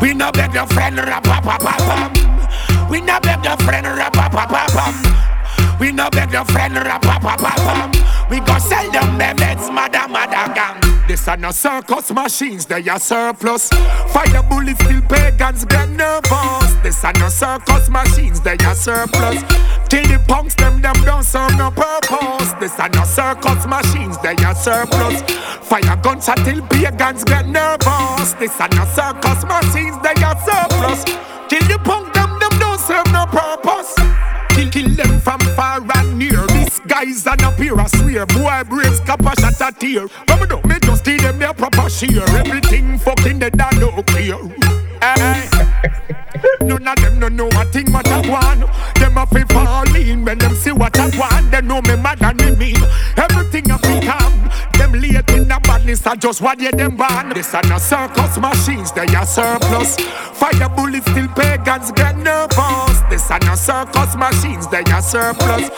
We no beg your friend, rap, rap, rap, rap. We no beg your friend, rap, rap, rap, rap. We no beg your friend, rap, rap, rap, rap. We go sell them bebets, mother, mother gang. This are no circus machines, they are surplus. Fire bullets, still pagans get nervous. This are no circus machines, they are surplus. Till the punks them, them don't serve no purpose. This are no circus machines, they are surplus. Fire guns until pagans get nervous. This are no circus machines, they are surplus. Till the punk them, them don't serve no purpose. Kill, kill them from far and near. This guy's an appear, I swear. Boy, braves, kappa, shot a tear. But me don't me steal them their proper share. Everything fucking the dad don't clear. None of them no know what thing what I want. Them a fi fall in when them see what I want. They know me mad than me mean. Everything I fi. Them late in the badness I just what you them born. This are no circus machines, they are surplus. Fire bullets still pagans get nervous. This are no circus machines, they are surplus.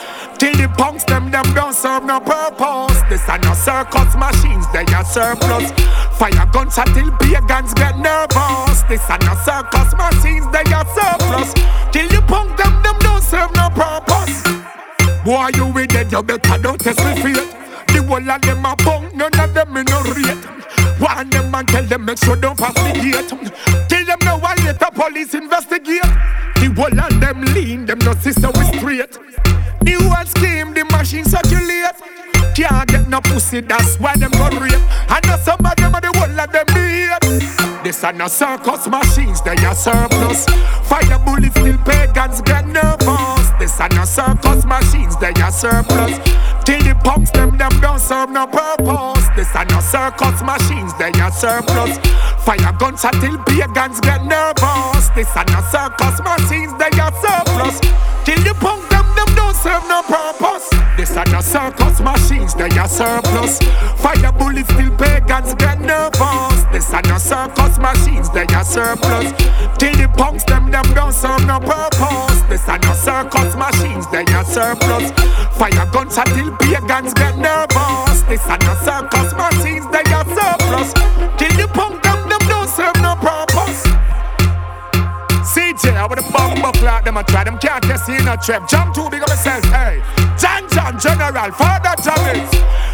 Till the punks them them don't serve no purpose. This are no circus machines, they are surplus. Fire guns until pagans get nervous. This are no circus machines, they are surplus. Till the punk them them don't serve no purpose. Boy, you with dead, you better don't test me fate. The whole of them a punk, none of them in no rate. Warn them and tell them make sure don't pass. Tell them no one let the police investigate. The whole of them lean, them no sister we straight. No pussy, that's why them go rape. And now some of them are the whole of them behave. This are no circus machines, they are surplus. Fire bullets, still pagans get nervous. This are no circus machines, they are surplus. Till the punks, them, them don't serve no purpose. This are no circus machines, they are surplus. Fire guns until pagans get nervous. This are no circus machines, they are surplus. Till the punk, them, them don't serve no purpose. This are no circus machines, they are surplus. Fire bullets, still pagans get nervous. This are no circus machines, they are surplus. Till the punks, them, them don't serve no purpose. This are no circus machines, they are surplus. Fire guns until pagans get nervous. This are no circus machines, they are surplus. Till the punk, them can't you in a trap. Jump too big of myself, hey. John John General, Father Travis. No